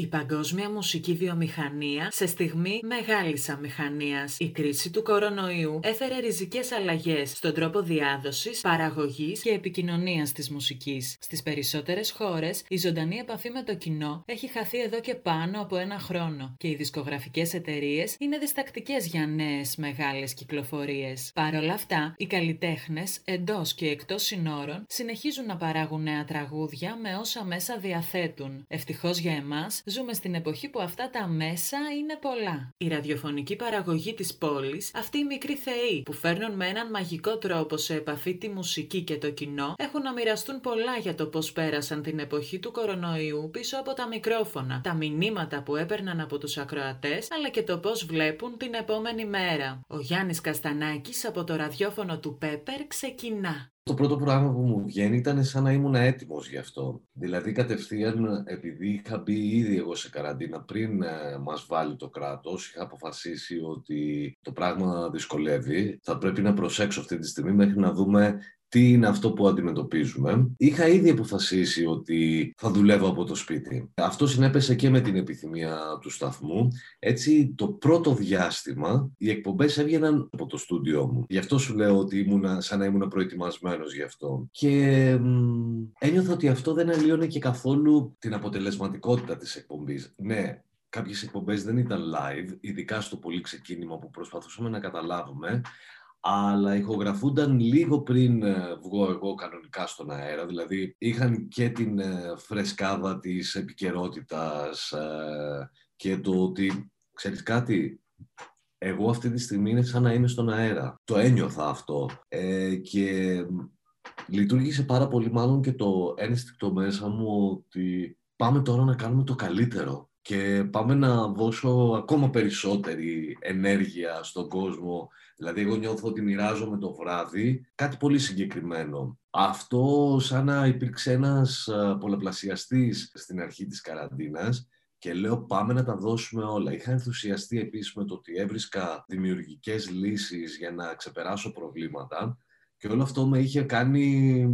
Η παγκόσμια μουσική βιομηχανία σε στιγμή μεγάλης αμηχανίας. Η κρίση του κορονοϊού έφερε ριζικές αλλαγές στον τρόπο διάδοσης, παραγωγής και επικοινωνίας της μουσικής. Στις περισσότερες χώρες, η ζωντανή επαφή με το κοινό έχει χαθεί εδώ και πάνω από ένα χρόνο και οι δισκογραφικές εταιρείες είναι διστακτικές για νέες μεγάλες κυκλοφορίες. Παρ' όλα αυτά, οι καλλιτέχνες εντός και εκτός συνόρων συνεχίζουν να παράγουν νέα τραγούδια με όσα μέσα διαθέτουν. Ευτυχώς για εμάς, Ζούμε στην εποχή που αυτά τα μέσα είναι πολλά. Η ραδιοφωνική παραγωγή της πόλης, αυτοί οι μικροί θεοί που φέρνουν με έναν μαγικό τρόπο σε επαφή τη μουσική και το κοινό, έχουν να μοιραστούν πολλά για το πώς πέρασαν την εποχή του κορονοϊού πίσω από τα μικρόφωνα, τα μηνύματα που έπαιρναν από τους ακροατές, αλλά και το πώς βλέπουν την επόμενη μέρα. Ο Γιάννης Καστανάκης από το ραδιόφωνο του Πέπερ ξεκινά. Το πρώτο πράγμα που μου βγαίνει ήταν σαν να ήμουν έτοιμος γι' αυτό. Δηλαδή, κατευθείαν, επειδή είχα μπει ήδη εγώ σε καραντίνα πριν ε, μας βάλει το κράτος, είχα αποφασίσει ότι το πράγμα δυσκολεύει. Θα πρέπει να προσέξω αυτή τη στιγμή μέχρι να δούμε τι είναι αυτό που αντιμετωπίζουμε. Είχα ήδη αποφασίσει ότι θα δουλεύω από το σπίτι. Αυτό συνέπεσε και με την επιθυμία του σταθμού. Έτσι, το πρώτο διάστημα, οι εκπομπές έβγαιναν από το στούντιό μου. Γι' αυτό σου λέω ότι ήμουν σαν να ήμουν προετοιμασμένος γι' αυτό. Και ένιωθα ότι αυτό δεν αλλοιώνει και καθόλου την αποτελεσματικότητα της εκπομπής. Ναι, Κάποιες εκπομπές δεν ήταν live, ειδικά στο πολύ ξεκίνημα που προσπαθούσαμε να καταλάβουμε αλλά ηχογραφούνταν λίγο πριν ε, βγω εγώ κανονικά στον αέρα, δηλαδή είχαν και την ε, φρεσκάδα της επικαιρότητας ε, και το ότι, ξέρεις κάτι, εγώ αυτή τη στιγμή είναι σαν να είμαι στον αέρα. Το ένιωθα αυτό. Και λειτουργήσε πάρα πολύ μάλλον και το ένστικτο μέσα μου ότι πάμε τώρα να κάνουμε το καλύτερο και πάμε να δώσω ακόμα περισσότερη ενέργεια στον κόσμο Δηλαδή, εγώ νιώθω ότι μοιράζομαι το βράδυ κάτι πολύ συγκεκριμένο. Αυτό σαν να υπήρξε ένας πολλαπλασιαστής στην αρχή της καραντίνας και λέω πάμε να τα δώσουμε όλα. Είχα ενθουσιαστεί επίσης με το ότι έβρισκα δημιουργικές λύσεις για να ξεπεράσω προβλήματα και όλο αυτό με είχε κάνει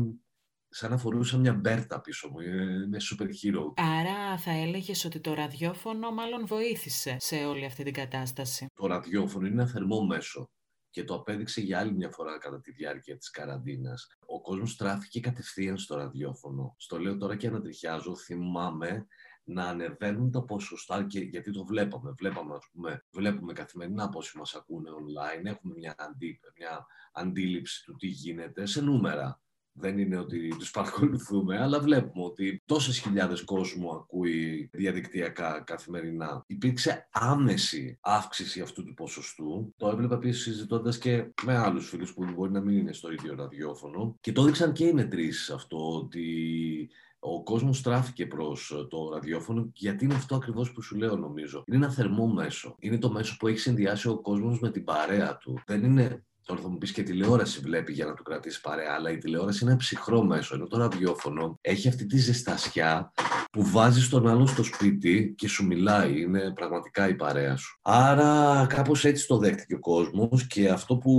σαν να φορούσα μια μπέρτα πίσω μου. Είναι super hero. Άρα θα έλεγες ότι το ραδιόφωνο μάλλον βοήθησε σε όλη αυτή την κατάσταση. Το ραδιόφωνο είναι ένα θερμό μέσο και το απέδειξε για άλλη μια φορά κατά τη διάρκεια της καραντίνας. Ο κόσμος τράφηκε κατευθείαν στο ραδιόφωνο. Στο λέω τώρα και ανατριχιάζω, θυμάμαι να ανεβαίνουν τα ποσοστά και γιατί το βλέπαμε. Βλέπαμε, ας πούμε, βλέπουμε καθημερινά πόσοι μας ακούνε online, έχουμε μια, αντί, μια αντίληψη του τι γίνεται σε νούμερα δεν είναι ότι τους παρακολουθούμε, αλλά βλέπουμε ότι τόσες χιλιάδες κόσμου ακούει διαδικτυακά καθημερινά. Υπήρξε άμεση αύξηση αυτού του ποσοστού. Το έβλεπα επίσης συζητώντας και με άλλους φίλους που μπορεί να μην είναι στο ίδιο ραδιόφωνο. Και το έδειξαν και οι μετρήσεις αυτό, ότι ο κόσμος στράφηκε προς το ραδιόφωνο, γιατί είναι αυτό ακριβώς που σου λέω, νομίζω. Είναι ένα θερμό μέσο. Είναι το μέσο που έχει συνδυάσει ο κόσμος με την παρέα του. Δεν είναι Τώρα θα μου πεις και τηλεόραση βλέπει για να του κρατήσει παρέα, αλλά η τηλεόραση είναι ένα ψυχρό μέσο. Ενώ το ραδιόφωνο έχει αυτή τη ζεστασιά που βάζει τον άλλον στο σπίτι και σου μιλάει. Είναι πραγματικά η παρέα σου. Άρα κάπως έτσι το δέχτηκε ο κόσμος και αυτό που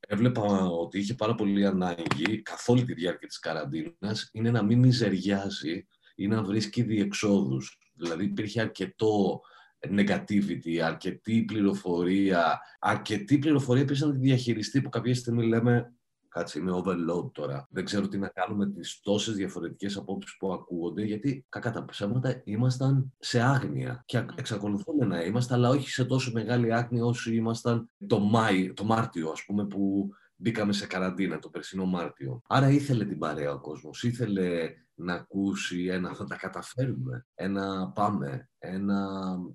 έβλεπα ότι είχε πάρα πολύ ανάγκη καθ' όλη τη διάρκεια της καραντίνας είναι να μην μιζεριάζει ή να βρίσκει διεξόδους. Δηλαδή υπήρχε αρκετό negativity, αρκετή πληροφορία, αρκετή πληροφορία επίσης να τη διαχειριστεί που κάποια στιγμή λέμε κάτσε είμαι overload τώρα. Δεν ξέρω τι να κάνουμε τις τόσες διαφορετικές απόψεις που ακούγονται γιατί κακά τα ψέματα ήμασταν σε άγνοια και εξακολουθούμε να είμαστε αλλά όχι σε τόσο μεγάλη άγνοια όσο ήμασταν το, Μάη, το Μάρτιο ας πούμε που μπήκαμε σε καραντίνα το περσινό Μάρτιο. Άρα ήθελε την παρέα ο κόσμος, ήθελε να ακούσει ένα θα τα καταφέρουμε, ένα πάμε, ένα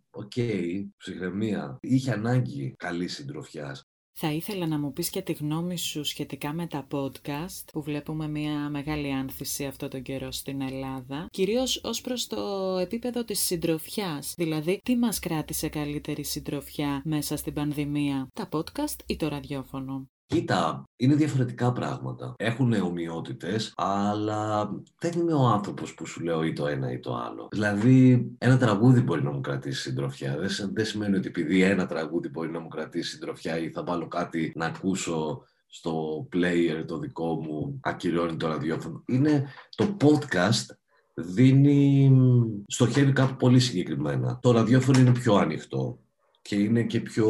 OK, okay, ψυχραιμία. Είχε ανάγκη καλή συντροφιά. Θα ήθελα να μου πεις και τη γνώμη σου σχετικά με τα podcast που βλέπουμε μια μεγάλη άνθηση αυτό τον καιρό στην Ελλάδα, κυρίως ως προς το επίπεδο της συντροφιάς, δηλαδή τι μας κράτησε καλύτερη συντροφιά μέσα στην πανδημία, τα podcast ή το ραδιόφωνο; Κοίτα, είναι διαφορετικά πράγματα. Έχουν ομοιότητες, αλλά δεν είμαι ο άνθρωπος που σου λέω ή το ένα ή το άλλο. Δηλαδή, ένα τραγούδι μπορεί να μου κρατήσει συντροφιά. Δεν, δεν σημαίνει ότι επειδή ένα τραγούδι μπορεί να μου κρατήσει συντροφιά ή θα βάλω κάτι να ακούσω στο player το δικό μου, ακυρώνει το ραδιόφωνο. Είναι το podcast δίνει, στοχεύει κάπου πολύ συγκεκριμένα. Το ραδιόφωνο είναι πιο ανοιχτό και είναι και πιο,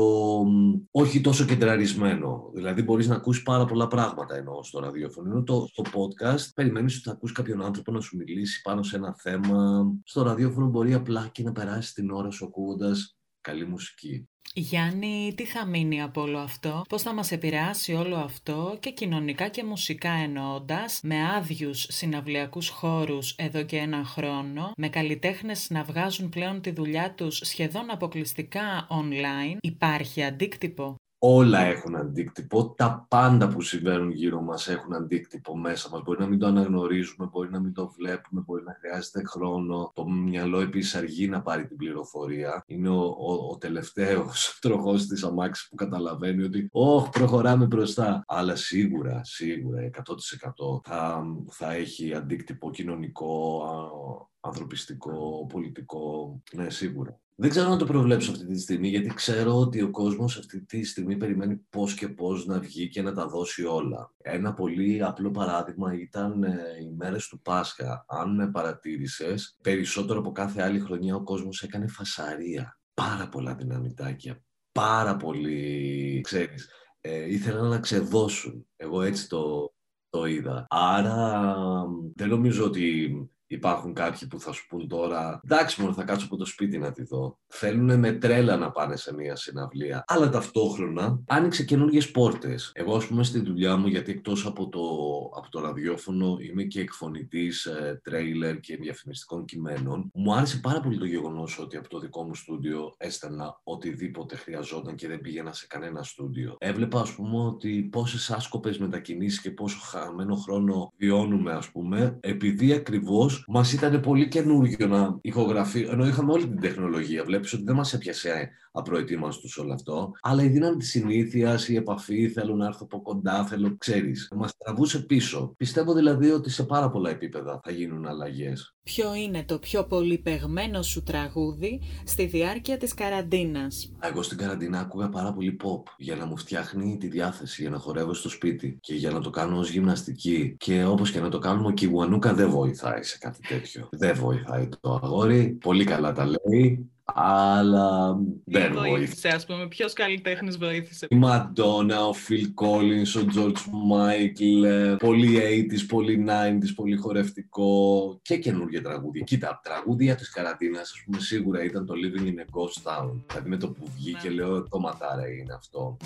όχι τόσο κεντραρισμένο. Δηλαδή μπορείς να ακούσει πάρα πολλά πράγματα ενώ στο ραδιόφωνο. Ενώ το, το podcast περιμένεις ότι θα ακούσει κάποιον άνθρωπο να σου μιλήσει πάνω σε ένα θέμα. Στο ραδιόφωνο μπορεί απλά και να περάσεις την ώρα σου ακούγοντας καλή μουσική. Γιάννη, τι θα μείνει από όλο αυτό, πώς θα μας επηρεάσει όλο αυτό; Και κοινωνικά και μουσικά εννοώντας, με άδειους συναυλιακούς χώρους εδώ και ένα χρόνο, με καλλιτέχνες να βγάζουν πλέον τη δουλειά τους σχεδόν αποκλειστικά online, υπάρχει αντίκτυπο; Όλα έχουν αντίκτυπο, τα πάντα που συμβαίνουν γύρω μας έχουν αντίκτυπο μέσα μας. Μπορεί να μην το αναγνωρίζουμε, μπορεί να μην το βλέπουμε, μπορεί να χρειάζεται χρόνο. Το μυαλό επίσης αργεί να πάρει την πληροφορία. Είναι ο, ο, ο τελευταίος τροχός της αμάξης που καταλαβαίνει ότι «Ωχ, προχωράμε μπροστά». Αλλά σίγουρα, σίγουρα, 100% θα, θα έχει αντίκτυπο κοινωνικό, ανθρωπιστικό, πολιτικό, ναι, σίγουρα. Δεν ξέρω να το προβλέψω αυτή τη στιγμή, γιατί ξέρω ότι ο κόσμος αυτή τη στιγμή περιμένει πώς και πώς να βγει και να τα δώσει όλα. Ένα πολύ απλό παράδειγμα ήταν ε, οι μέρες του Πάσχα. Αν με παρατήρησες, περισσότερο από κάθε άλλη χρονιά ο κόσμος έκανε φασαρία. Πάρα πολλά δυναμητάκια, πάρα πολύ, ξέρεις, ε, ήθελαν να ξεδώσουν. Εγώ έτσι το, το είδα. Άρα δεν νομίζω ότι Υπάρχουν κάποιοι που θα σου πούν τώρα, εντάξει μόνο θα κάτσω από το σπίτι να τη δω. Θέλουν με τρέλα να πάνε σε μια συναυλία. Αλλά ταυτόχρονα άνοιξε καινούργιες πόρτες. Εγώ, ας πούμε, στη δουλειά μου, γιατί εκτός από το, από το ραδιόφωνο είμαι και εκφωνητής ε, τρέιλερ και διαφημιστικών κειμένων, μου άρεσε πάρα πολύ το γεγονός ότι από το δικό μου στούντιο έστελνα οτιδήποτε χρειαζόταν και δεν πήγαινα σε κανένα στούντιο. Έβλεπα, ας πούμε, ότι πόσες άσκοπες μετακινήσεις και πόσο χαμένο χρόνο βιώνουμε, ας πούμε, επειδή ακριβώς μας ήταν πολύ καινούργιο να ηχογραφεί, ενώ είχαμε όλη την τεχνολογία. Βλέπεις ότι δεν μας έπιασε απροετοίμαστου όλο αυτό. Αλλά η δύναμη της συνήθειας, η επαφή, θέλω να έρθω από κοντά, θέλω, ξέρεις, μας τραβούσε πίσω. Πιστεύω δηλαδή ότι σε πάρα πολλά επίπεδα θα γίνουν αλλαγές. Ποιο είναι το πιο πολύ παιγμένο σου τραγούδι στη διάρκεια της καραντίνας; Εγώ στην καραντίνα άκουγα πάρα πολύ pop για να μου φτιάχνει τη διάθεση, για να χορεύω στο σπίτι και για να το κάνω ως γυμναστική. Και όπως και να το κάνουμε, ο Κιουανούκα δεν βοηθάει σε κάτι τέτοιο. Δεν βοηθάει το αγόρι, πολύ καλά τα λέει, αλλά δεν βοήθησε. Α πούμε, ποιος καλλιτέχνης βοήθησε; Η Μαντόνα, ο Φιλ Κόλλινς, ο Τζορτζ Μάικλ, πολύ 80s, πολύ 90s, πολύ χορευτικό και καινούργια τραγούδια. Κοίτα, τραγούδια της καραντίνας, ας πούμε, σίγουρα ήταν το Living in a Ghost Town. Δηλαδή με το που βγήκε, ναι. λέω, το ματάρα είναι αυτό.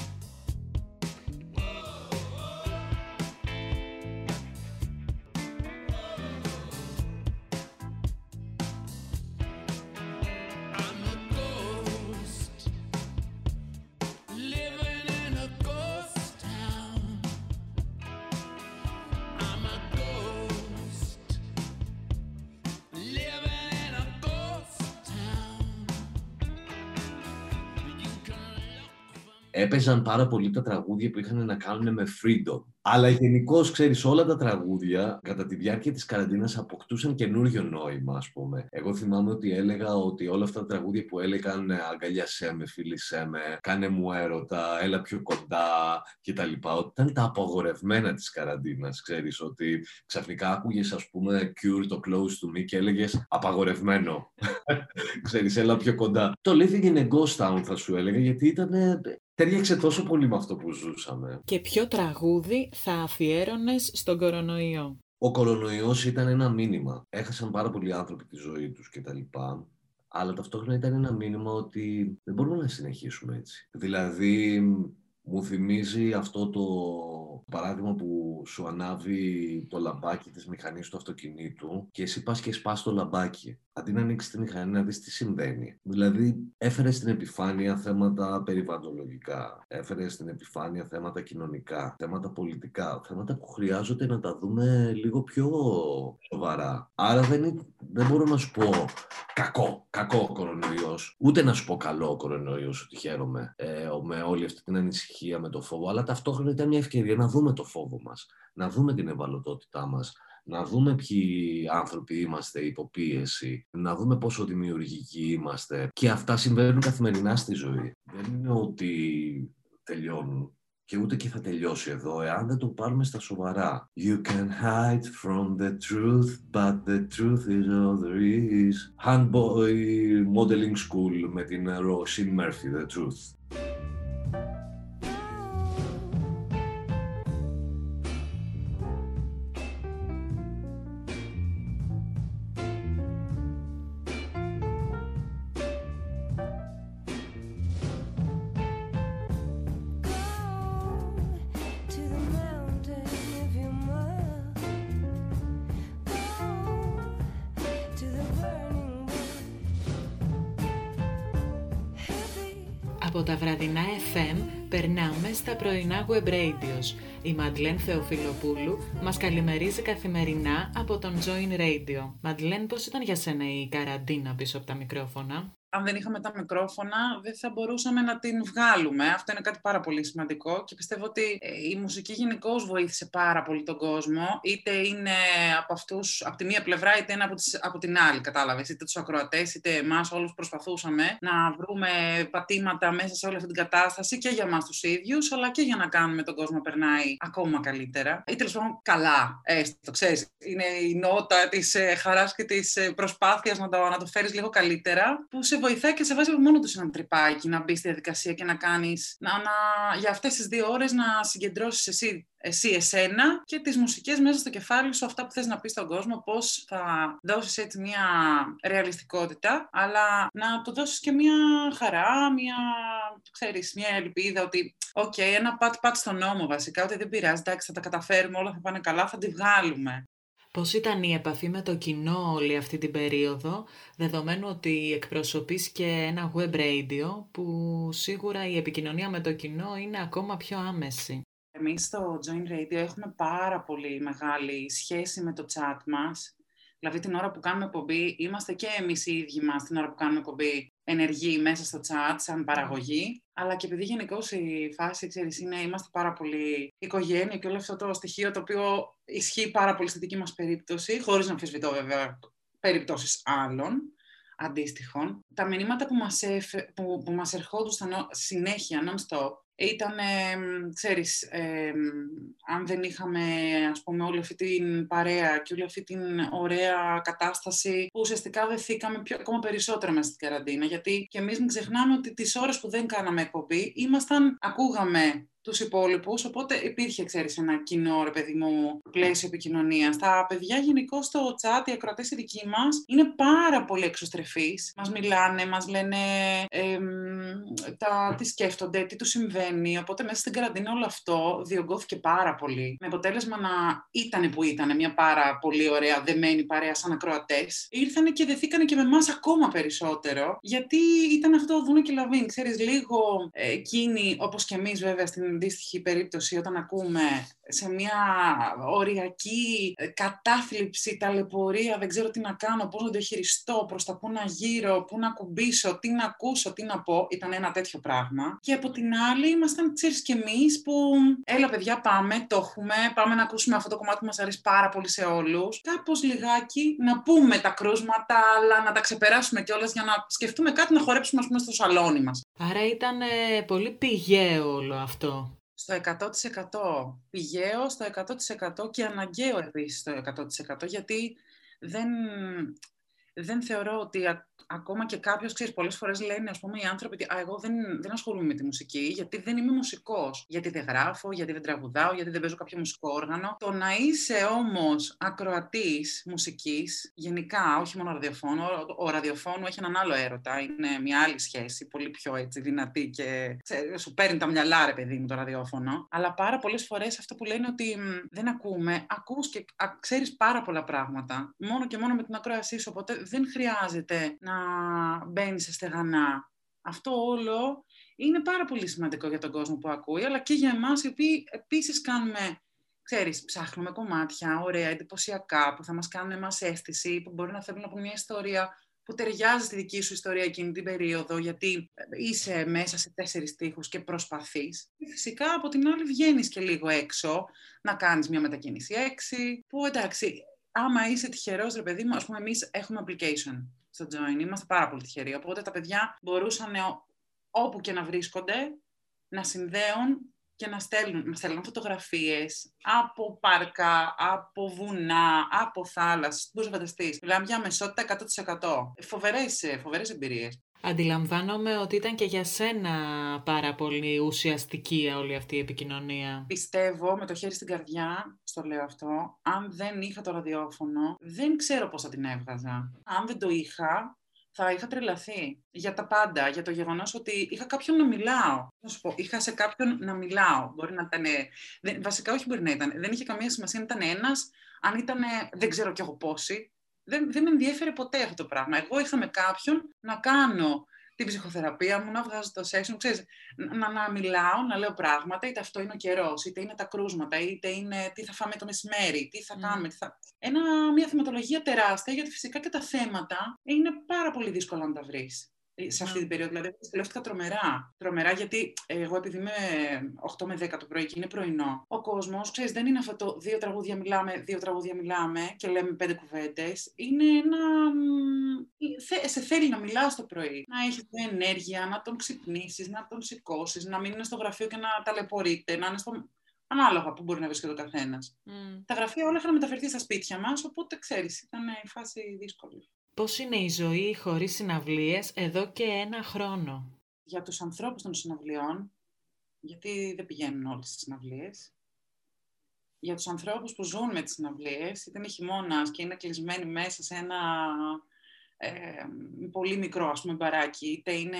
Έπαιζαν πάρα πολύ τα τραγούδια που είχαν να κάνουν με freedom. Αλλά γενικώς, ξέρεις, όλα τα τραγούδια κατά τη διάρκεια της καραντίνας αποκτούσαν καινούριο νόημα, ας πούμε. Εγώ θυμάμαι ότι έλεγα ότι όλα αυτά τα τραγούδια που έλεγαν Αγκαλιάσέ με, φίλησέ με, κάνε μου έρωτα, έλα πιο κοντά κτλ. Ότι ήταν τα απαγορευμένα της καραντίνας. Ξέρεις ότι ξαφνικά άκουγες, ας πούμε, Cure το Close to Me και έλεγες Απαγορευμένο. ξέρεις, έλα πιο κοντά. Το Living in a Ghost Town θα σου έλεγα γιατί ήταν τέριαξε τόσο πολύ με αυτό που ζούσαμε. Και ποιο τραγούδι θα αφιέρωνες στον κορονοϊό; Ο κορονοϊός ήταν ένα μήνυμα. Έχασαν πάρα πολλοί άνθρωποι τη ζωή τους κτλ. Αλλά ταυτόχρονα ήταν ένα μήνυμα ότι δεν μπορούμε να συνεχίσουμε έτσι. Δηλαδή, μου θυμίζει αυτό το παράδειγμα που σου ανάβει το λαμπάκι της μηχανής του αυτοκινήτου και εσύ πας και σπάς το λαμπάκι. Αντί να ανοίξεις τη μηχανή να δεις τι συμβαίνει. Δηλαδή έφερες στην επιφάνεια θέματα περιβαλλοντολογικά, έφερες στην επιφάνεια θέματα κοινωνικά, θέματα πολιτικά, θέματα που χρειάζονται να τα δούμε λίγο πιο σοβαρά. Άρα δεν, δεν μπορώ να σου πω κακό, κακό ο κορονοϊός, ούτε να σου πω καλό ο κορονοϊός ότι χαίρομαι ε, με όλη αυτή την ανησυχία, με το φόβο, αλλά ταυτόχρονα ήταν μια ευκαιρία να δούμε το φόβο μας, να δούμε την ευαλωτότητά μας, να δούμε ποιοι άνθρωποι είμαστε υποπίεση, να δούμε πόσο δημιουργικοί είμαστε. Και αυτά συμβαίνουν καθημερινά στη ζωή. Δεν είναι ότι τελειώνουν και ούτε και θα τελειώσει εδώ εάν δεν το πάρουμε στα σοβαρά. You can hide from the truth, but the truth is all there is. Handboy Modeling School με την Roisin Murphy, The Truth. Web radios. Η Μαντλέν Θεοφιλοπούλου μας καλημερίζει καθημερινά από τον Join Radio. Μαντλέν, πώς ήταν για σένα η καραντίνα πίσω από τα μικρόφωνα; Αν δεν είχαμε τα μικρόφωνα, δεν θα μπορούσαμε να την βγάλουμε. Αυτό είναι κάτι πάρα πολύ σημαντικό και πιστεύω ότι ε, η μουσική γενικώ βοήθησε πάρα πολύ τον κόσμο. Είτε είναι από αυτούς, από τη μία πλευρά, είτε είναι από, τις, από την άλλη, κατάλαβες. Είτε τους ακροατές, είτε εμάς, όλους προσπαθούσαμε να βρούμε πατήματα μέσα σε όλη αυτή την κατάσταση και για εμάς τους ίδιους, αλλά και για να κάνουμε τον κόσμο να περνάει ακόμα καλύτερα. Ή τέλος πάντων καλά, έστω, ξέρεις. Είναι η νότα της ε, χαράς και της ε, προσπάθειας να το, να το φέρεις λίγο καλύτερα, που σε βοηθάει και σε βάζει μόνο του ένα τρυπάκι να μπει στη διαδικασία και να κάνεις. Να, να, για αυτές τις δύο ώρες να συγκεντρώσεις εσύ, εσύ εσένα και τις μουσικές μέσα στο κεφάλι σου, αυτά που θες να πεις στον κόσμο, πώς θα δώσεις έτσι μια ρεαλιστικότητα, αλλά να το δώσεις και μια χαρά, μια, ξέρεις, μια ελπίδα ότι OK, okay, ένα pat-pat στον ώμο βασικά, ότι δεν πειράζει, εντάξει, θα τα καταφέρουμε, όλα θα πάνε καλά, θα τη βγάλουμε. Πώς ήταν η επαφή με το κοινό όλη αυτή την περίοδο, δεδομένου ότι εκπροσωπείς και ένα web radio, που σίγουρα η επικοινωνία με το κοινό είναι ακόμα πιο άμεση. Εμείς στο Join Radio έχουμε πάρα πολύ μεγάλη σχέση με το chat μας. Δηλαδή την ώρα που κάνουμε εκπομπή, είμαστε και εμείς οι ίδιοι μας την ώρα που κάνουμε εκπομπή ενεργοί μέσα στο chat, σαν παραγωγή. Αλλά και επειδή γενικώ η φάση, ξέρεις, είναι, είμαστε πάρα πολύ οικογένεια και όλο αυτό το στοιχείο το οποίο ισχύει πάρα πολύ στη δική μας περίπτωση, χωρίς να αμφισβητώ βέβαια περιπτώσεις άλλων αντίστοιχων. Τα μηνύματα που μας, που, που μας ερχόντουσαν συνέχεια, non-stop, ήταν, ξέρεις, αν δεν είχαμε ας πούμε όλη αυτή την παρέα και όλη αυτή την ωραία κατάσταση που ουσιαστικά δεθήκαμε πιο, ακόμα περισσότερο μέσα στην καραντίνα γιατί και εμείς μην ξεχνάμε ότι τις ώρες που δεν κάναμε εκπομπή ήμασταν, ακούγαμε τους υπόλοιπους, οπότε υπήρχε, ξέρεις, ένα κοινό, ρε παιδί μου, πλαίσιο επικοινωνίας. Τα παιδιά γενικώ στο chat, οι ακροατές οι δικοί μας, είναι πάρα πολύ εξωστρεφείς. Μας μιλάνε, μας λένε τα, τι σκέφτονται, τι τους συμβαίνει, οπότε μέσα στην καραντίνα όλο αυτό διωγγώθηκε πάρα πολύ. Με αποτέλεσμα να ήταν που ήταν, μια πάρα πολύ ωραία δεμένη παρέα σαν ακροατές. Ήρθανε και δεθήκανε και με εμάς ακόμα περισσότερο, γιατί ήταν αυτό το δούνε και λαβίν, ξέρεις, λίγο ε, εκείνοι, όπως και εμείς βέβαια στην αντίστοιχη περίπτωση όταν ακούμε σε μια οριακή ε, κατάθλιψη, ταλαιπωρία, δεν ξέρω τι να κάνω, πώς να το χειριστώ, προς τα πού να γύρω, πού να κουμπίσω, τι να ακούσω, τι να πω, ήταν ένα τέτοιο πράγμα. Και από την άλλη ήμασταν, ξέρεις και εμείς, που έλα παιδιά πάμε, το έχουμε, πάμε να ακούσουμε αυτό το κομμάτι που μας αρέσει πάρα πολύ σε όλους. Κάπως λιγάκι να πούμε τα κρούσματα, αλλά να τα ξεπεράσουμε κιόλας για να σκεφτούμε κάτι να χορέψουμε, ας πούμε, στο σαλόνι μας. Άρα ήταν ε, πολύ πηγαίο όλο αυτό στο 100% πηγαίο, στο 100% και αναγκαίο επίσης στο 100% γιατί δεν, δεν θεωρώ ότι ακόμα και κάποιος, ξέρεις, πολλές φορές λένε, ας πούμε, οι άνθρωποι ότι εγώ δεν, δεν ασχολούμαι με τη μουσική, γιατί δεν είμαι μουσικός. Γιατί δεν γράφω, γιατί δεν τραγουδάω, γιατί δεν παίζω κάποιο μουσικό όργανο. Το να είσαι όμως ακροατής μουσικής, γενικά, όχι μόνο ραδιοφώνου, ο, ο ραδιοφώνου έχει έναν άλλο έρωτα. Είναι μια άλλη σχέση, πολύ πιο έτσι δυνατή και ξέρει, σου παίρνει τα μυαλά, ρε παιδί μου, το ραδιόφωνο. Αλλά πάρα πολλές φορές αυτό που λένε ότι μ, δεν ακούμε, ακούς και ξέρεις πάρα πολλά πράγματα. Μόνο και μόνο με την ακρόασή σου. Οπότε δεν χρειάζεται να μπαίνει σε στεγανά. Αυτό όλο είναι πάρα πολύ σημαντικό για τον κόσμο που ακούει, αλλά και για εμάς, οι οποίοι επίσης κάνουμε, ξέρεις, ψάχνουμε κομμάτια, ωραία, εντυπωσιακά, που θα μας κάνουν εμάς αίσθηση, που μπορεί να θέλουν από μια ιστορία που ταιριάζει στη δική σου ιστορία εκείνη την περίοδο, γιατί είσαι μέσα σε τέσσερις τείχους και προσπαθείς. Και φυσικά από την άλλη βγαίνεις και λίγο έξω, να κάνεις μια μετακίνηση έξι, που εντάξει, άμα είσαι τυχερός, ρε παιδί μου, ας πούμε εμείς έχουμε application στο Join. Είμαστε πάρα πολύ τυχεροί. Οπότε τα παιδιά μπορούσαν όπου και να βρίσκονται να συνδέουν και να στέλνουν, να στέλνουν φωτογραφίες από πάρκα, από βουνά, από θάλασσα. Πώς φανταστείς. Μιλάμε για μεσότητα 100%. Φοβερές, ε, φοβερές εμπειρίες. Αντιλαμβάνομαι ότι ήταν και για σένα πάρα πολύ ουσιαστική όλη αυτή η επικοινωνία. Πιστεύω με το χέρι στην καρδιά, στο λέω αυτό, αν δεν είχα το ραδιόφωνο, δεν ξέρω πώς θα την έβγαζα. Αν δεν το είχα, θα είχα τρελαθεί για τα πάντα, για το γεγονός ότι είχα κάποιον να μιλάω. Να σου πω, είχα σε κάποιον να μιλάω. Μπορεί να ήταν, βασικά όχι μπορεί να ήταν, δεν είχε καμία σημασία αν ήταν ένας, αν ήταν, δεν ξέρω κι εγώ πόσοι, δεν, δεν με ενδιέφερε ποτέ αυτό το πράγμα. Εγώ είχα με κάποιον να κάνω την ψυχοθεραπεία μου, να βγάζω το σεξ μου, ξέρεις, να, να μιλάω, να λέω πράγματα, είτε αυτό είναι ο καιρός, είτε είναι τα κρούσματα, είτε είναι τι θα φάμε το μεσημέρι, τι θα κάνουμε. Τι θα... Ένα, μια θεματολογία τεράστια, γιατί φυσικά και τα θέματα είναι πάρα πολύ δύσκολο να τα βρεις σε αυτή την περίοδο. Δηλαδή, δυσκολεύτηκα τρομερά. Τρομερά, γιατί εγώ, επειδή είμαι 8 με 10 το πρωί και είναι πρωινό, ο κόσμος, ξέρεις, δεν είναι αυτό το δύο τραγούδια μιλάμε, δύο τραγούδια μιλάμε και λέμε πέντε κουβέντες. Είναι ένα. Σε θέλει να μιλάς το πρωί. Να έχεις την ενέργεια, να τον ξυπνήσεις, να τον σηκώσεις, να μην είναι στο γραφείο και να ταλαιπωρείται, να είναι στο. Ανάλογα που μπορεί να βρίσκεται ο καθένας. Mm. Τα γραφεία όλα είχαν μεταφερθεί στα σπίτια μας, οπότε ξέρεις, ήταν η φάση δύσκολη. Πώς είναι η ζωή χωρίς συναυλίες εδώ και ένα χρόνο; Για τους ανθρώπους των συναυλιών, γιατί δεν πηγαίνουν όλες τις συναυλίες, για τους ανθρώπους που ζουν με τις συναυλίες, είτε είναι χειμώνας και είναι κλεισμένοι μέσα σε ένα ε, πολύ μικρό ας πούμε, μπαράκι, είτε είναι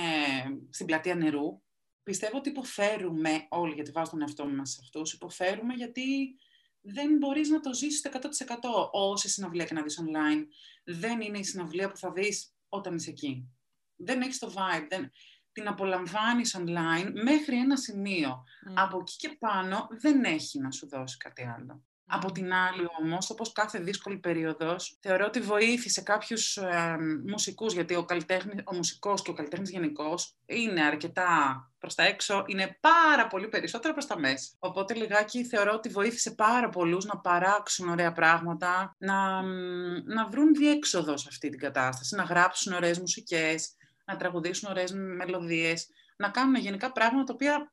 στην πλατεία νερού, πιστεύω ότι υποφέρουμε όλοι, γιατί βάζω τον εαυτό μας σε αυτούς, υποφέρουμε γιατί δεν μπορείς να το ζήσεις το 100% όση συναυλία και να δεις online. Δεν είναι η συναυλία που θα δεις όταν είσαι εκεί. Δεν έχεις το vibe, δεν... την απολαμβάνεις online μέχρι ένα σημείο. Από εκεί και πάνω δεν έχει να σου δώσει κάτι άλλο. Από την άλλη όμως, όπως κάθε δύσκολη περίοδος, θεωρώ ότι βοήθησε κάποιους ε, μουσικούς, γιατί ο, ο μουσικός και ο καλλιτέχνης γενικώς είναι αρκετά προς τα έξω, είναι πάρα πολύ περισσότερο προς τα μέσα. Οπότε λιγάκι θεωρώ ότι βοήθησε πάρα πολλούς να παράξουν ωραία πράγματα, να, να βρουν διέξοδο σε αυτή την κατάσταση, να γράψουν ωραίες μουσικές, να τραγουδήσουν ωραίες μελωδίες, να κάνουν γενικά πράγματα τα οποία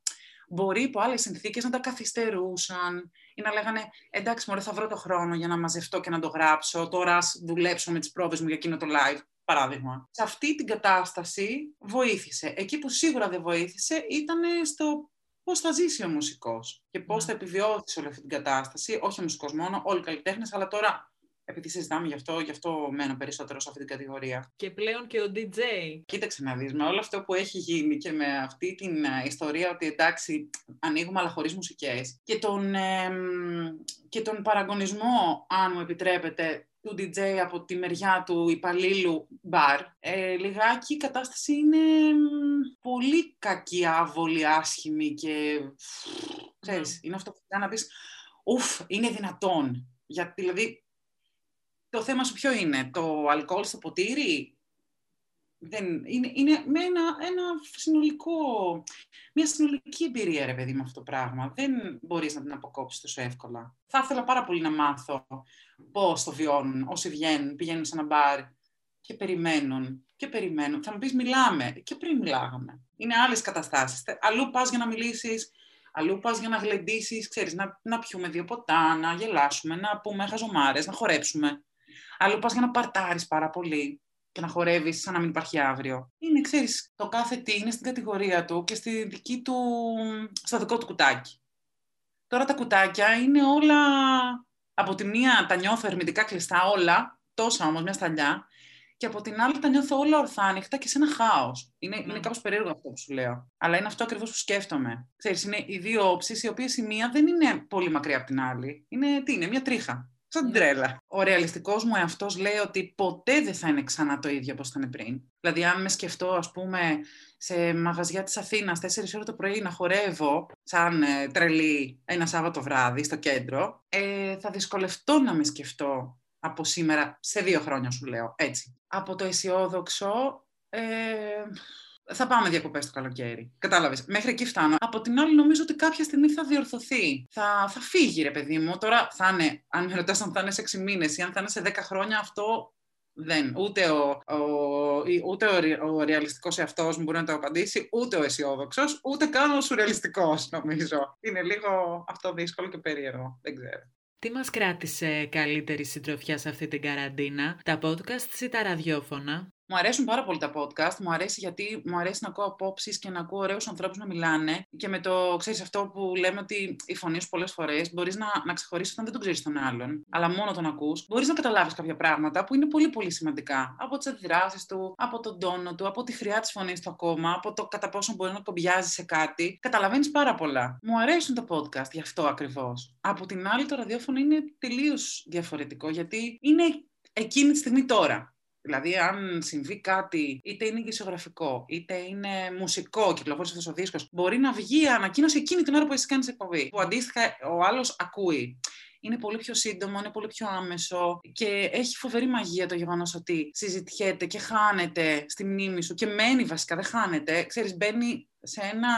μπορεί υπό άλλες συνθήκες να τα καθυστερούσαν ή να λέγανε εντάξει, μωρέ, θα βρω το χρόνο για να μαζευτώ και να το γράψω. Τώρα ας δουλέψω με τις πρόβες μου για εκείνο το live. Παράδειγμα. Σε αυτή την κατάσταση βοήθησε. Εκεί που σίγουρα δεν βοήθησε ήταν στο πώς θα ζήσει ο μουσικός και πώς ναι. θα επιβιώσει όλη αυτή την κατάσταση. Όχι ο μουσικός μόνο, όλοι οι καλλιτέχνες, αλλά τώρα επειδή συζητάμε γι' αυτό, γι' αυτό μένω περισσότερο σε αυτή την κατηγορία. Και πλέον και ο DJ. Κοίταξε να δεις, με όλο αυτό που έχει γίνει και με αυτή την ε, ιστορία ότι εντάξει, ανοίγουμε αλλά χωρίς μουσικές και τον, και τον παραγωνισμό, αν μου επιτρέπετε, του DJ από τη μεριά του υπαλλήλου μπαρ, ε, λιγάκι η κατάσταση είναι πολύ κακή, άβολη, άσχημη και ξέρεις, ναι. είναι αυτό που να πεις, ουφ, είναι δυνατόν. Γιατί, δηλαδή, το θέμα σου ποιο είναι, το αλκοόλ στο ποτήρι; Δεν, είναι, είναι με ένα, ένα συνολικό, μια συνολική εμπειρία, ρε παιδί, με αυτό το πράγμα. Δεν μπορείς να την αποκόψεις τόσο εύκολα. Θα ήθελα πάρα πολύ να μάθω πώς το βιώνουν όσοι βγαίνουν, πηγαίνουν σε ένα μπαρ και περιμένουν και περιμένουν. Θα μου πεις μιλάμε και πριν μιλάγαμε. Είναι άλλες καταστάσεις. Αλλού πας για να μιλήσεις, αλλού πας για να γλεντήσεις, ξέρεις, να, να πιούμε δύο ποτά, να γελάσουμε, να πούμε χαζομάρες, να χορέψουμε. Αλλού πας για να παρτάρεις πάρα πολύ και να χορεύεις σαν να μην υπάρχει αύριο. Είναι, ξέρεις, το κάθε τι είναι στην κατηγορία του και στη δική του, στο δικό του κουτάκι. Τώρα τα κουτάκια είναι όλα, από τη μία τα νιώθω ερμητικά κλειστά όλα, τόσα όμως μια σταλιά, και από την άλλη τα νιώθω όλα ορθάνυχτα και σε ένα χάος. Είναι, mm. είναι κάπως περίεργο αυτό που σου λέω. Αλλά είναι αυτό ακριβώς που σκέφτομαι. Ξέρεις, είναι οι δύο όψεις, οι οποίες η μία δεν είναι πολύ μακριά από την άλλη. Είναι, τι είναι, μια τρίχα. Σαν την τρέλα. Ο ρεαλιστικός μου εαυτός λέει ότι ποτέ δεν θα είναι ξανά το ίδιο όπως ήταν πριν. Δηλαδή, αν με σκεφτώ, ας πούμε, σε μαγαζιά της Αθήνας, 4 ώρε το πρωί να χορεύω, σαν ε, τρελή, ένα Σάββατο βράδυ στο κέντρο, ε, θα δυσκολευτώ να με σκεφτώ από σήμερα, σε δύο χρόνια σου λέω, έτσι. Από το αισιόδοξο, ε, θα πάμε διακοπές το καλοκαίρι. Κατάλαβες. Μέχρι εκεί φτάνω. Από την άλλη, νομίζω ότι κάποια στιγμή θα διορθωθεί. Θα, θα φύγει, ρε παιδί μου. Τώρα θα είναι, αν με ρωτάς αν θα είναι σε 6 μήνες ή αν θα είναι σε 10 χρόνια, αυτό Δεν. Ούτε ο, ο, ούτε ο, ο ρεαλιστικός εαυτός μου μπορεί να το απαντήσει, ούτε ο αισιόδοξος, ούτε καν ο σουρεαλιστικός, νομίζω. Είναι λίγο αυτό δύσκολο και περίεργο. Δεν ξέρω. Τι μας κράτησε καλύτερη συντροφιά σε αυτή την καραντίνα, τα podcast ή τα ραδιόφωνα; Μου αρέσουν πάρα πολύ τα podcast. Μου αρέσει γιατί μου αρέσει να ακούω απόψεις και να ακούω ωραίους ανθρώπους να μιλάνε. Και με το, ξέρεις αυτό που λέμε ότι η φωνή σου πολλές φορές μπορείς να, να ξεχωρίσεις όταν δεν τον ξέρεις τον άλλον, αλλά μόνο τον ακούς. Μπορείς να καταλάβεις κάποια πράγματα που είναι πολύ πολύ σημαντικά. Από τις αντιδράσεις του, από τον τόνο του, από τη χρειά της φωνής του ακόμα, από το κατά πόσο μπορεί να κομπιάζει σε κάτι. Καταλαβαίνεις πάρα πολλά. Μου αρέσουν τα podcast γι' αυτό ακριβώς. Από την άλλη, το ραδιόφωνο είναι τελείως διαφορετικό γιατί είναι εκείνη τη στιγμή τώρα. Δηλαδή, αν συμβεί κάτι, είτε είναι γησιογραφικό, είτε είναι μουσικό, κυκλοφόρησε αυτός ο δίσκος, μπορεί να βγει ανακοίνωση εκείνη την ώρα που εσύ κάνει εκπομπή. Που αντίστοιχα ο άλλος ακούει. Είναι πολύ πιο σύντομο, είναι πολύ πιο άμεσο και έχει φοβερή μαγεία το γεγονός ότι συζητιέται και χάνεται στη μνήμη σου και μένει βασικά, δεν χάνεται. Ξέρεις, μπαίνει σε ένα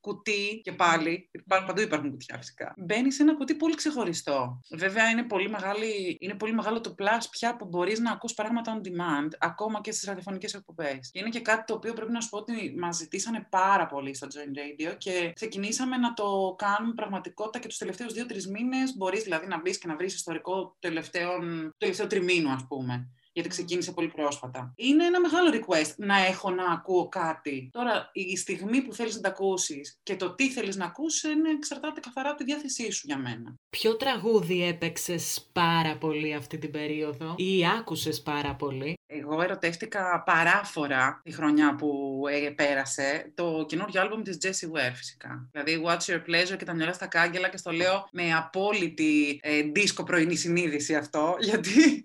κουτί και πάλι, παντού υπάρχουν κουτιά φυσικά, μπαίνει σε ένα κουτί πολύ ξεχωριστό. Βέβαια είναι πολύ, μεγάλη, είναι πολύ μεγάλο το plus πια που μπορείς να ακούς πράγματα on demand, ακόμα και στις ραδιοφωνικές εκπομπές. Και είναι και κάτι το οποίο πρέπει να σου πω ότι μας ζητήσανε πάρα πολύ στο Join Radio και ξεκινήσαμε να το κάνουμε πραγματικότητα και τους τελευταίους δύο-τρεις μήνες. Μπορείς δηλαδή να μπεις και να βρεις ιστορικό τελευταίο, τελευταίο τριμήνου, ας πούμε γιατί ξεκίνησε πολύ πρόσφατα. Είναι ένα μεγάλο request να έχω να ακούω κάτι. Τώρα, η στιγμή που θέλεις να τα ακούσεις και το τι θέλεις να ακούσεις είναι εξαρτάται καθαρά από τη διάθεσή σου για μένα. Ποιο τραγούδι έπαιξες πάρα πολύ αυτή την περίοδο ή άκουσες πάρα πολύ; Εγώ ερωτεύτηκα παράφορα τη χρονιά που ε, πέρασε το καινούργιο άλμπομ της Jessie Ware φυσικά. Δηλαδή What's Your Pleasure και τα μυαλά στα κάγκελα και στο λέω με απόλυτη ε, δίσκο πρωινή συνείδηση αυτό γιατί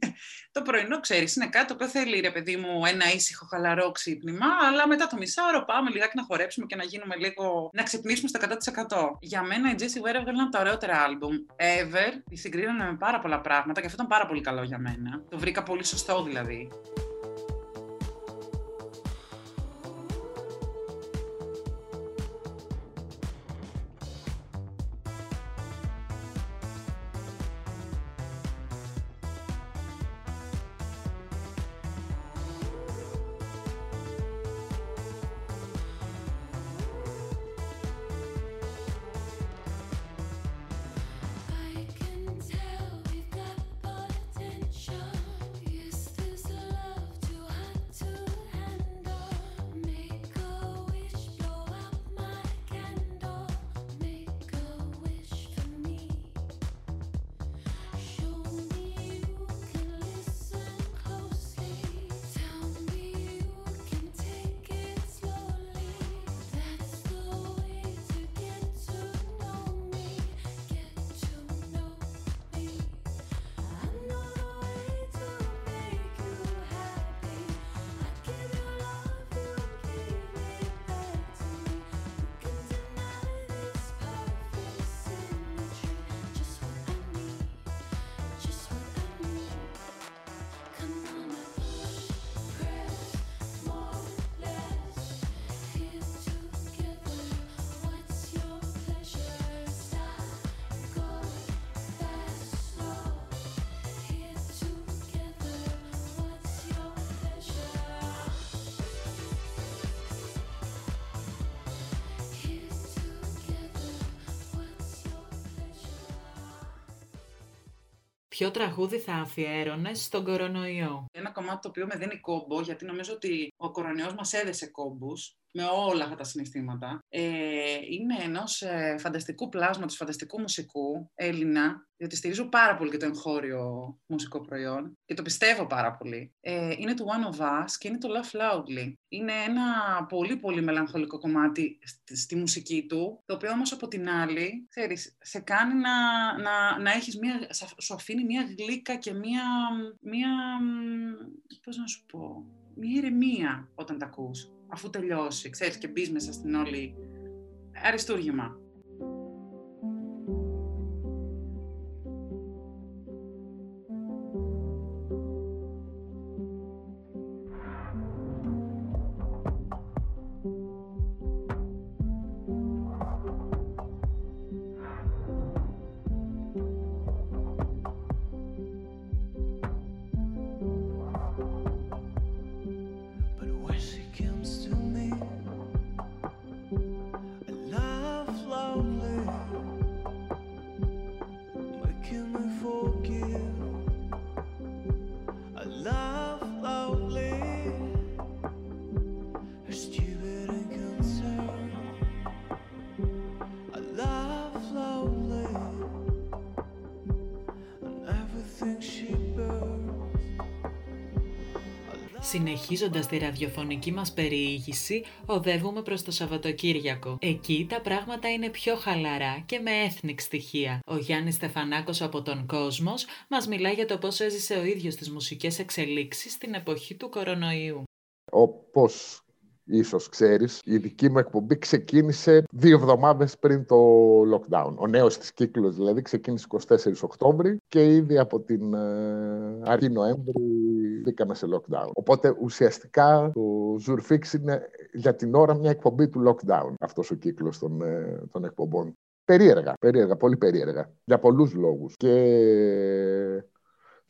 το πρωινό ξέρεις είναι κάτι το οποίο θέλει ρε παιδί μου ένα ήσυχο χαλαρό ξύπνημα αλλά μετά το μισάωρο πάμε λιγάκι να χορέψουμε και να γίνουμε λίγο να ξυπνήσουμε στο 100%. Για μένα η Jessie Ware έβγαλε ένα από τα ωραιότερα άλμπομ ever. Τη συγκρίνανε με πάρα πολλά πράγματα και αυτό ήταν πάρα πολύ καλό για μένα. Το βρήκα πολύ σωστό δηλαδή. Ποιο τραγούδι θα αφιέρωνε στον κορονοϊό; Ένα κομμάτι το οποίο με δίνει κόμπο, γιατί νομίζω ότι ο κορονοϊός μας έδεσε κόμπους με όλα αυτά τα συναισθήματα. Ε, είναι ενός ε, φανταστικού πλάσματος, φανταστικού μουσικού, Έλληνα, διότι στηρίζω πάρα πολύ και το εγχώριο μουσικό προϊόν και το πιστεύω πάρα πολύ. Ε, είναι του One of Us και είναι το Laugh Loudly. Είναι ένα πολύ πολύ μελαγχολικό κομμάτι στη, μουσική του, το οποίο όμως από την άλλη, ξέρεις, σε κάνει να, να, να έχεις μια, σου αφήνει μια γλύκα και μια, μια, πώς να σου πω, μια ηρεμία όταν τα ακούς αφού τελειώσει, ξέρεις, και μπεις μέσα στην όλη αριστούργημα. Συνεχίζοντας τη ραδιοφωνική μας περιήγηση, οδεύουμε προς το Σαββατοκύριακο. Εκεί τα πράγματα είναι πιο χαλαρά και με έθνικ στοιχεία. Ο Γιάννης Στεφανάκος από τον Κόσμος μας μιλά για το πώς έζησε ο ίδιος τις μουσικές εξελίξεις στην εποχή του κορονοϊού. Όπως ίσως ξέρεις, η δική μου εκπομπή ξεκίνησε δύο εβδομάδες πριν το lockdown. Ο νέος της κύκλος δηλαδή ξεκίνησε 24 Οκτώβρη και ήδη από την ε, αρχή Νοέμβρη μπήκαμε σε lockdown. Οπότε ουσιαστικά το Zurfix είναι για την ώρα μια εκπομπή του lockdown αυτός ο κύκλος των, ε, των εκπομπών. Περίεργα, περίεργα, πολύ περίεργα. Για πολλούς λόγους. Και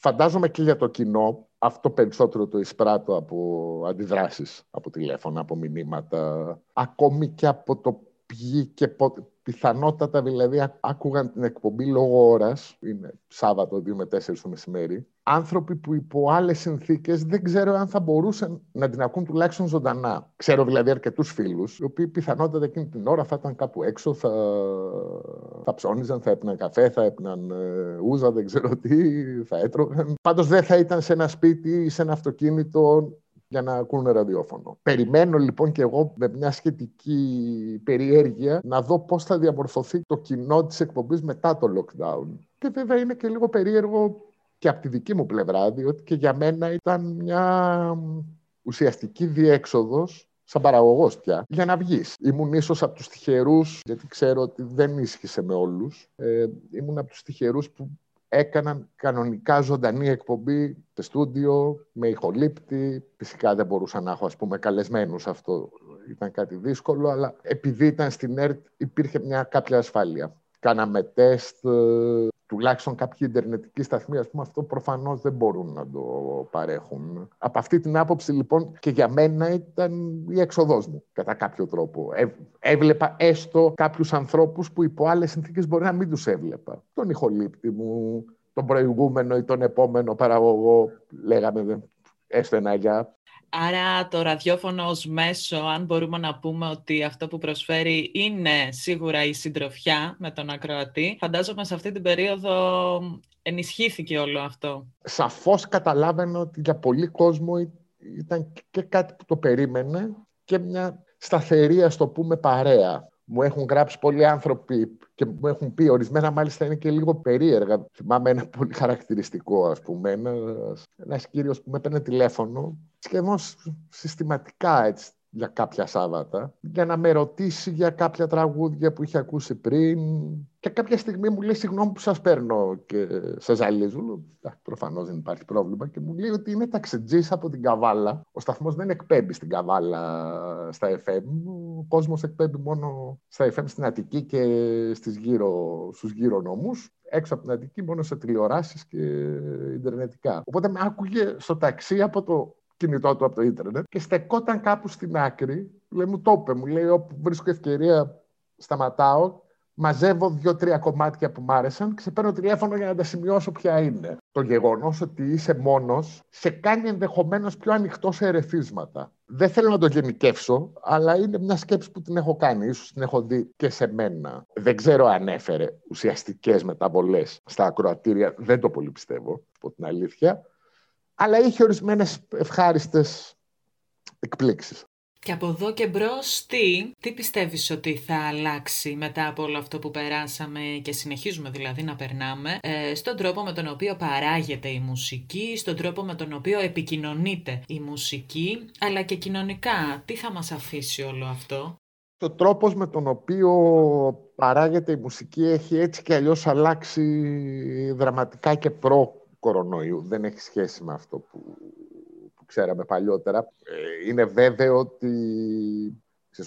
Φαντάζομαι και για το κοινό αυτό περισσότερο το εισπράττω από αντιδράσεις, από τηλέφωνα, από μηνύματα, ακόμη και από το ποιοι και πιθανότατα δηλαδή άκουγαν την εκπομπή λόγω ώρας, είναι Σάββατο 2 με 4 το μεσημέρι, άνθρωποι που υπό άλλες συνθήκες δεν ξέρω αν θα μπορούσαν να την ακούν τουλάχιστον ζωντανά. Ξέρω δηλαδή αρκετούς φίλους, οι οποίοι πιθανότατα εκείνη την ώρα θα ήταν κάπου έξω, θα, θα ψώνιζαν, θα έπιναν καφέ, θα έπιναν ε, ούζα, δεν ξέρω τι, θα έτρωγαν. Πάντως δεν θα ήταν σε ένα σπίτι ή σε ένα αυτοκίνητο για να ακούνε ραδιόφωνο. Περιμένω λοιπόν και εγώ με μια σχετική περιέργεια να δω πώς θα διαμορφωθεί το κοινό της εκπομπής μετά το lockdown. Και βέβαια είναι και λίγο περίεργο και από τη δική μου πλευρά, διότι και για μένα ήταν μια ουσιαστική διέξοδος σαν παραγωγός πια, για να βγεις. Ήμουν ίσως από τους τυχερούς, γιατί ξέρω ότι δεν ίσχυσε με όλους. Ε, ήμουν από τους τυχερούς που έκαναν κανονικά ζωντανή εκπομπή σε στούντιο, με ηχολήπτη. Φυσικά δεν μπορούσα να έχω, ας πούμε, καλεσμένους αυτό. Ήταν κάτι δύσκολο, αλλά επειδή ήταν στην ΕΡΤ υπήρχε μια κάποια ασφάλεια. Κάναμε τεστ, ε, τουλάχιστον κάποιοι ιντερνετικοί σταθμοί, ας πούμε, αυτό προφανώς δεν μπορούν να το παρέχουν. Από αυτή την άποψη, λοιπόν, και για μένα ήταν η έξοδός μου, κατά κάποιο τρόπο. έβλεπα έστω κάποιους ανθρώπους που υπό άλλες συνθήκες μπορεί να μην τους έβλεπα. Τον ηχολήπτη μου, τον προηγούμενο ή τον επόμενο παραγωγό, λέγαμε έστω ένα γεια. Άρα το ραδιόφωνο ως μέσο, αν μπορούμε να πούμε ότι αυτό που προσφέρει είναι σίγουρα η συντροφιά με τον ακροατή, φαντάζομαι σε αυτή την περίοδο ενισχύθηκε όλο αυτό. Σαφώς καταλάβαινε ότι για πολύ κόσμο ήταν και κάτι που το περίμενε και μια σταθερή, ας το πούμε, παρέα. Μου έχουν γράψει πολλοί άνθρωποι και μου έχουν πει, ορισμένα μάλιστα είναι και λίγο περίεργα. Θυμάμαι ένα πολύ χαρακτηριστικό, ας πούμε, ένας, ένας κύριος που με έπαιρνε τηλέφωνο σχεδόν συστηματικά έτσι, για κάποια Σάββατα, για να με ρωτήσει για κάποια τραγούδια που είχε ακούσει πριν. Και κάποια στιγμή μου λέει, συγγνώμη που σας παίρνω και σε ζαλίζω. Προφανώς δεν υπάρχει πρόβλημα. Και μου λέει ότι είναι ταξιτζής από την Καβάλα. Ο σταθμός δεν εκπέμπει στην Καβάλα στα FM. Ο κόσμος εκπέμπει μόνο στα FM στην Αττική και στις γύρω, στους γύρω νόμους έξω από την Αττική μόνο σε τηλεοράσεις και ιντερνετικά. Οπότε με άκουγε στο ταξί από το κινητό του από το ίντερνετ και στεκόταν κάπου στην άκρη. Λέει, μου το είπε, μου λέει, όπου βρίσκω ευκαιρία σταματάω, μαζεύω δύο-τρία κομμάτια που μ' άρεσαν και σε παίρνω τηλέφωνο για να τα σημειώσω ποια είναι. Το γεγονός ότι είσαι μόνος σε κάνει ενδεχομένως πιο ανοιχτό σε ερεθίσματα. Δεν θέλω να το γενικεύσω, αλλά είναι μια σκέψη που την έχω κάνει. Ίσως την έχω δει και σε μένα. Δεν ξέρω αν έφερε ουσιαστικές μεταβολές στα ακροατήρια. Δεν το πολύ πιστεύω, από την αλήθεια αλλά είχε ορισμένες ευχάριστες εκπλήξεις. Και από εδώ και μπρος, τι, τι πιστεύεις ότι θα αλλάξει μετά από όλο αυτό που περάσαμε και συνεχίζουμε δηλαδή να περνάμε, ε, στον τρόπο με τον οποίο παράγεται η μουσική, στον τρόπο με τον οποίο επικοινωνείται η μουσική, αλλά και κοινωνικά. Τι θα μας αφήσει όλο αυτό; Το τρόπος με τον οποίο παράγεται η μουσική έχει έτσι και αλλιώς αλλάξει δραματικά και προ κορονοϊού. Δεν έχει σχέση με αυτό που, που ξέραμε παλιότερα. Ε, είναι βέβαιο ότι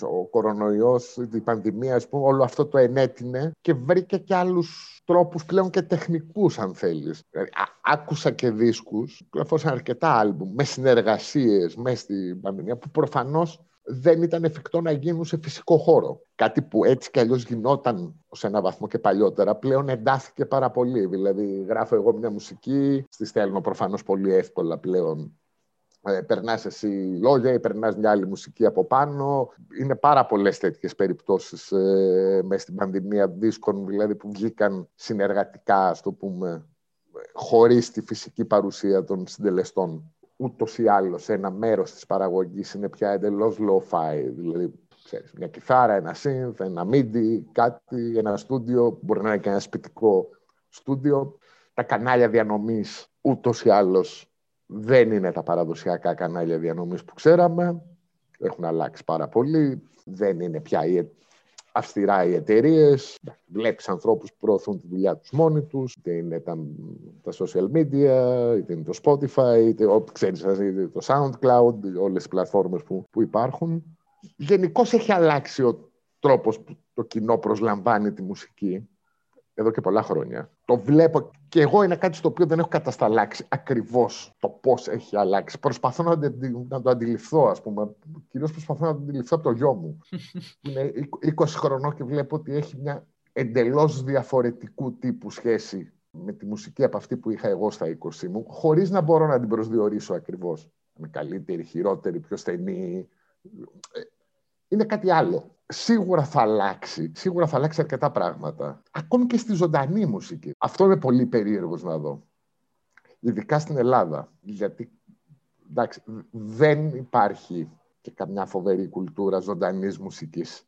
ο κορονοϊός, η πανδημία, ας πούμε, όλο αυτό το ενέτεινε και βρήκε και άλλους τρόπους πλέον και τεχνικούς, αν θέλεις. Δηλαδή, άκουσα και δίσκους, κυκλοφόρησαν αρκετά άλμπουμ, με συνεργασίες μέσα στην πανδημία, που προφανώς δεν ήταν εφικτό να γίνουν σε φυσικό χώρο. Κάτι που έτσι κι αλλιώς γινόταν σε ένα βαθμό και παλιότερα, πλέον εντάθηκε πάρα πολύ. Δηλαδή, γράφω εγώ μια μουσική, στη στέλνω προφανώς πολύ εύκολα πλέον. Ε, περνάς εσύ λόγια ή περνάς μια άλλη μουσική από πάνω. Είναι πάρα πολλές τέτοιες περιπτώσεις ε, μέσα στην πανδημία δίσκων δηλαδή, που βγήκαν συνεργατικά, ας το πούμε, χωρίς τη φυσική παρουσία των συντελεστών ούτως ή άλλως ένα μέρος της παραγωγής είναι πια εντελώς low-fi, δηλαδή ξέρεις, μια κιθάρα, ένα synth, ένα MIDI, κάτι, ένα στούντιο, μπορεί να είναι και ένα σπιτικό στούντιο. Τα κανάλια διανομής ούτως ή άλλως δεν είναι τα παραδοσιακά κανάλια διανομής που ξέραμε. Έχουν αλλάξει πάρα πολύ. Δεν είναι πια αυστηρά οι εταιρείες. Βλέπεις ανθρώπους που προωθούν τη δουλειά τους μόνοι τους, είτε είναι τα, τα social media, είτε είναι το Spotify, είτε ό,τι ξέρεις, το SoundCloud, όλες οι πλατφόρμες που, που υπάρχουν. Γενικώς έχει αλλάξει ο τρόπος που το κοινό προσλαμβάνει τη μουσική εδώ και πολλά χρόνια. Το βλέπω και εγώ είναι κάτι στο οποίο δεν έχω κατασταλάξει ακριβώς το πώς έχει αλλάξει. Προσπαθώ να, να το αντιληφθώ, ας πούμε. Κυρίως προσπαθώ να το αντιληφθώ από το γιο μου. είναι 20 χρονών και βλέπω ότι έχει μια εντελώς διαφορετικού τύπου σχέση με τη μουσική από αυτή που είχα εγώ στα 20 μου, χωρίς να μπορώ να την προσδιορίσω ακριβώς. Με καλύτερη, χειρότερη, πιο στενή. Ε, είναι κάτι άλλο σίγουρα θα αλλάξει. Σίγουρα θα αλλάξει αρκετά πράγματα. Ακόμη και στη ζωντανή μουσική. Αυτό είναι πολύ περίεργος να δω. Ειδικά στην Ελλάδα. Γιατί εντάξει, δεν υπάρχει και καμιά φοβερή κουλτούρα ζωντανής μουσικής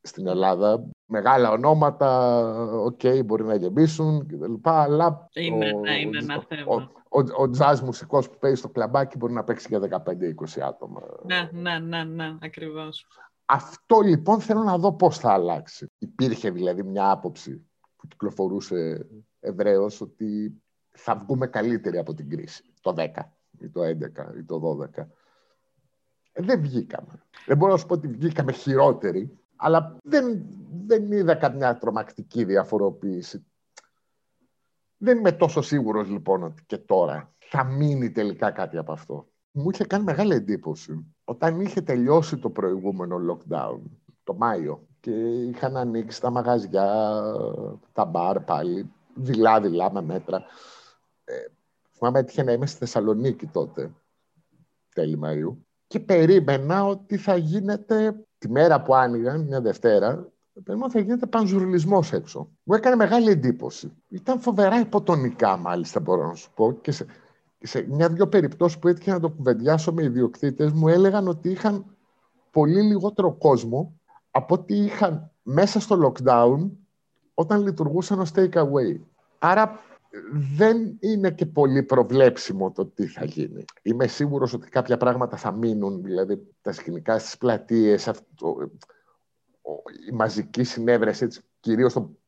στην Ελλάδα. Μεγάλα ονόματα, OK, okay, μπορεί να γεμίσουν κτλ. Αλλά είναι, ο, είναι ένα θέμα. Ο, ο, ο jazz μουσικός που παίζει στο κλαμπάκι μπορεί να παίξει για 15-20 άτομα. Ναι, ναι, ναι, ναι, ακριβώς. Αυτό λοιπόν θέλω να δω πώς θα αλλάξει. Υπήρχε δηλαδή μια άποψη που κυκλοφορούσε ευρέως ότι θα βγούμε καλύτεροι από την κρίση. Το 10 ή το 11 ή το 12. Ε, δεν βγήκαμε. Δεν μπορώ να σου πω ότι βγήκαμε χειρότεροι, αλλά δεν, δεν είδα καμιά τρομακτική διαφοροποίηση. Δεν είμαι τόσο σίγουρος λοιπόν ότι και τώρα θα μείνει τελικά κάτι από αυτό μου είχε κάνει μεγάλη εντύπωση όταν είχε τελειώσει το προηγούμενο lockdown, το Μάιο, και είχαν ανοίξει τα μαγαζιά, τα μπαρ πάλι, δειλά-δειλά με μέτρα. Ε, θυμάμαι έτυχε να είμαι στη Θεσσαλονίκη τότε, τέλη Μαΐου, και περίμενα ότι θα γίνεται, τη μέρα που άνοιγαν, μια Δευτέρα, περίμενα ότι θα γίνεται πανζουρλισμός έξω. Μου έκανε μεγάλη εντύπωση. Ήταν φοβερά υποτονικά, μάλιστα, μπορώ να σου πω, και σε, σε μια-δυο περιπτώσεις που έτυχε να το κουβεντιάσω με ιδιοκτήτες, μου έλεγαν ότι είχαν πολύ λιγότερο κόσμο από ότι είχαν μέσα στο lockdown όταν λειτουργούσαν ως take away. Άρα δεν είναι και πολύ προβλέψιμο το τι θα γίνει. Είμαι σίγουρος ότι κάποια πράγματα θα μείνουν, δηλαδή τα σκηνικά στις πλατείες, αυτό, η μαζική συνέβρεση, κυρίως των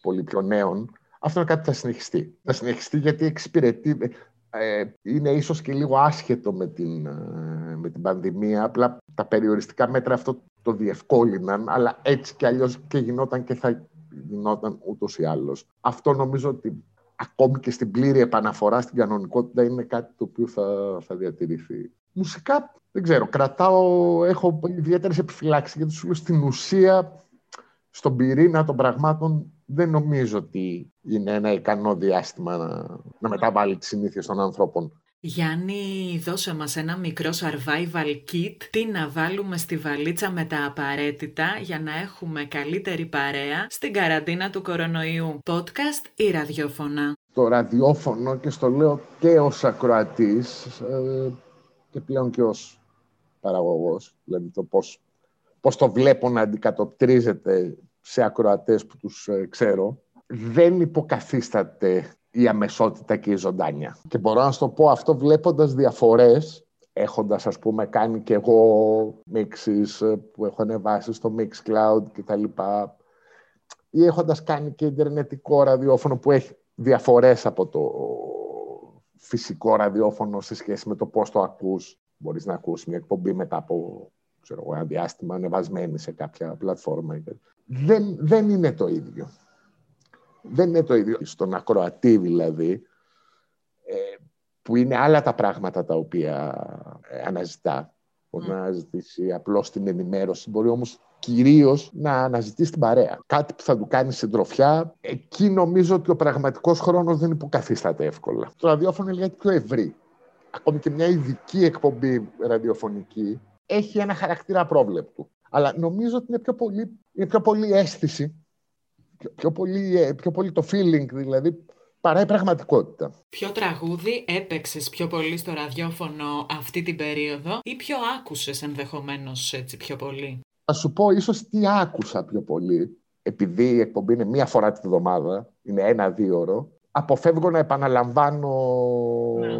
πολύ πιο νέων, αυτό είναι κάτι που θα συνεχιστεί. Θα συνεχιστεί γιατί εξυπηρετεί, ε, είναι ίσως και λίγο άσχετο με την, ε, με την πανδημία. Απλά τα περιοριστικά μέτρα αυτό το διευκόλυναν, αλλά έτσι κι αλλιώς και γινόταν και θα γινόταν ούτως ή άλλως. Αυτό νομίζω ότι ακόμη και στην πλήρη επαναφορά στην κανονικότητα είναι κάτι το οποίο θα, θα διατηρηθεί. Μουσικά, δεν ξέρω, κρατάω, έχω ιδιαίτερες επιφυλάξεις γιατί σου λέω στην ουσία, στον πυρήνα των πραγμάτων δεν νομίζω ότι είναι ένα ικανό διάστημα να, να μεταβάλει τις συνήθειες των ανθρώπων. Γιάννη, δώσε μας ένα μικρό survival kit, τι να βάλουμε στη βαλίτσα με τα απαραίτητα για να έχουμε καλύτερη παρέα στην καραντίνα του κορονοϊού. Podcast ή ραδιόφωνα; Το ραδιόφωνο και στο λέω και ως ακροατής ε, και πλέον και ως παραγωγός, δηλαδή το πώς, πώς το βλέπω να αντικατοπτρίζεται σε ακροατές που τους ε, ξέρω, δεν υποκαθίσταται η αμεσότητα και η ζωντάνια. Και μπορώ να σου το πω αυτό βλέποντας διαφορές, έχοντας ας πούμε κάνει και εγώ μίξεις ε, που έχω ανεβάσει στο Mixcloud και τα λοιπά, ή έχοντας κάνει και ιντερνετικό ραδιόφωνο που έχει διαφορές από το φυσικό ραδιόφωνο σε σχέση με το πώς το ακούς. Μπορείς να ακούσει μια εκπομπή μετά από ξέρω, ένα διάστημα ανεβασμένη σε κάποια πλατφόρμα δεν, δεν είναι το ίδιο. Δεν είναι το ίδιο. Στον ακροατή δηλαδή, ε, που είναι άλλα τα πράγματα τα οποία ε, αναζητά. Μπορεί να αναζητήσει απλώς την ενημέρωση, μπορεί όμως κυρίως να αναζητήσει την παρέα. Κάτι που θα του κάνει συντροφιά. Εκεί νομίζω ότι ο πραγματικός χρόνος δεν υποκαθίσταται εύκολα. Το ραδιόφωνο είναι λίγο πιο ευρύ. Ακόμη και μια ειδική εκπομπή ραδιοφωνική έχει ένα χαρακτήρα πρόβλεπτου. Αλλά νομίζω ότι είναι πιο πολύ, είναι πιο πολύ αίσθηση, πιο, πιο, πολύ, ε, πιο πολύ το feeling, δηλαδή παρά η πραγματικότητα. Ποιο τραγούδι έπαιξες πιο πολύ στο ραδιόφωνο αυτή την περίοδο ή ποιο άκουσες ενδεχομένως έτσι πιο πολύ; Θα σου πω ίσως τι άκουσα πιο πολύ, επειδή η εκπομπή είναι μία φορά τη βδομάδα, είναι ένα-δύο ώρο, αποφεύγω να επαναλαμβάνω Ναι.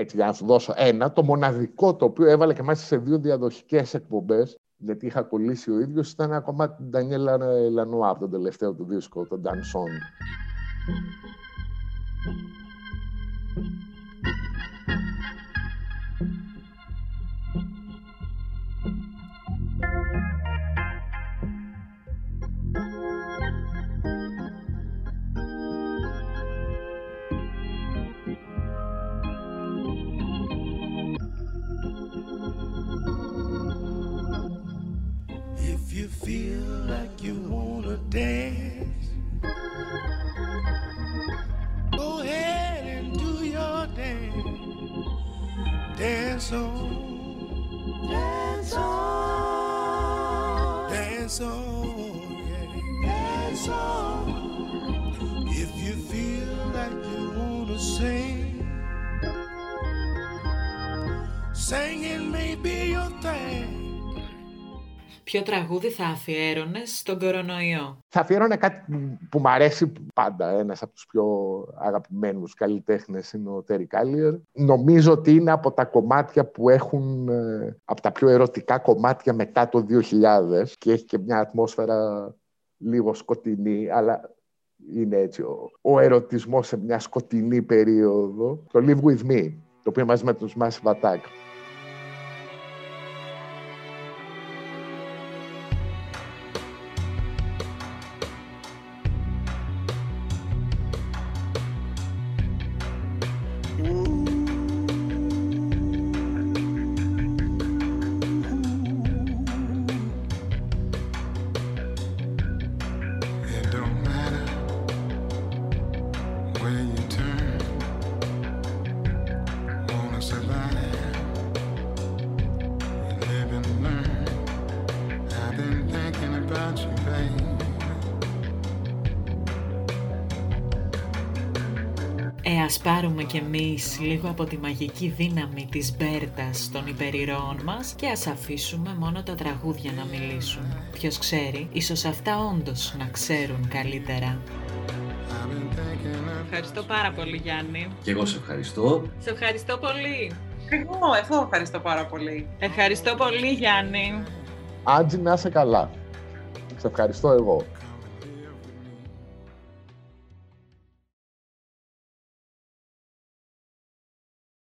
Έτσι για να σου δώσω ένα, το μοναδικό το οποίο έβαλε και μάλιστα σε δύο διαδοχικές εκπομπές, γιατί είχα κολλήσει ο ίδιος, ήταν ένα κομμάτι του Ντανιέλα Λανουά από τον τελευταίο του δίσκο, τον Danson. Ποιο τραγούδι θα αφιέρωνες στον κορονοϊό; Θα αφιέρωνα κάτι που, που μου αρέσει πάντα. Ένας από τους πιο αγαπημένους καλλιτέχνες είναι ο Τέρι Κάλιερ. Νομίζω ότι είναι από τα κομμάτια που έχουν, ε, από τα πιο ερωτικά κομμάτια μετά το 2000 και έχει και μια ατμόσφαιρα λίγο σκοτεινή, αλλά είναι έτσι ο, ο ερωτισμός σε μια σκοτεινή περίοδο. Το Live With Me, το οποίο μαζί με τους Massive Attack. Πάρουμε κι εμείς λίγο από τη μαγική δύναμη της Μπέρτας των υπερηρώων μας και ας αφήσουμε μόνο τα τραγούδια να μιλήσουν. Ποιος ξέρει, ίσως αυτά όντως να ξέρουν καλύτερα. I've been thinking of Ευχαριστώ πάρα πολύ Γιάννη. Και εγώ σε ευχαριστώ. Σε ευχαριστώ πολύ. Εγώ, εγώ ευχαριστώ πάρα πολύ. Ευχαριστώ πολύ Γιάννη. Άντζη, να είσαι καλά. Σε ευχαριστώ εγώ.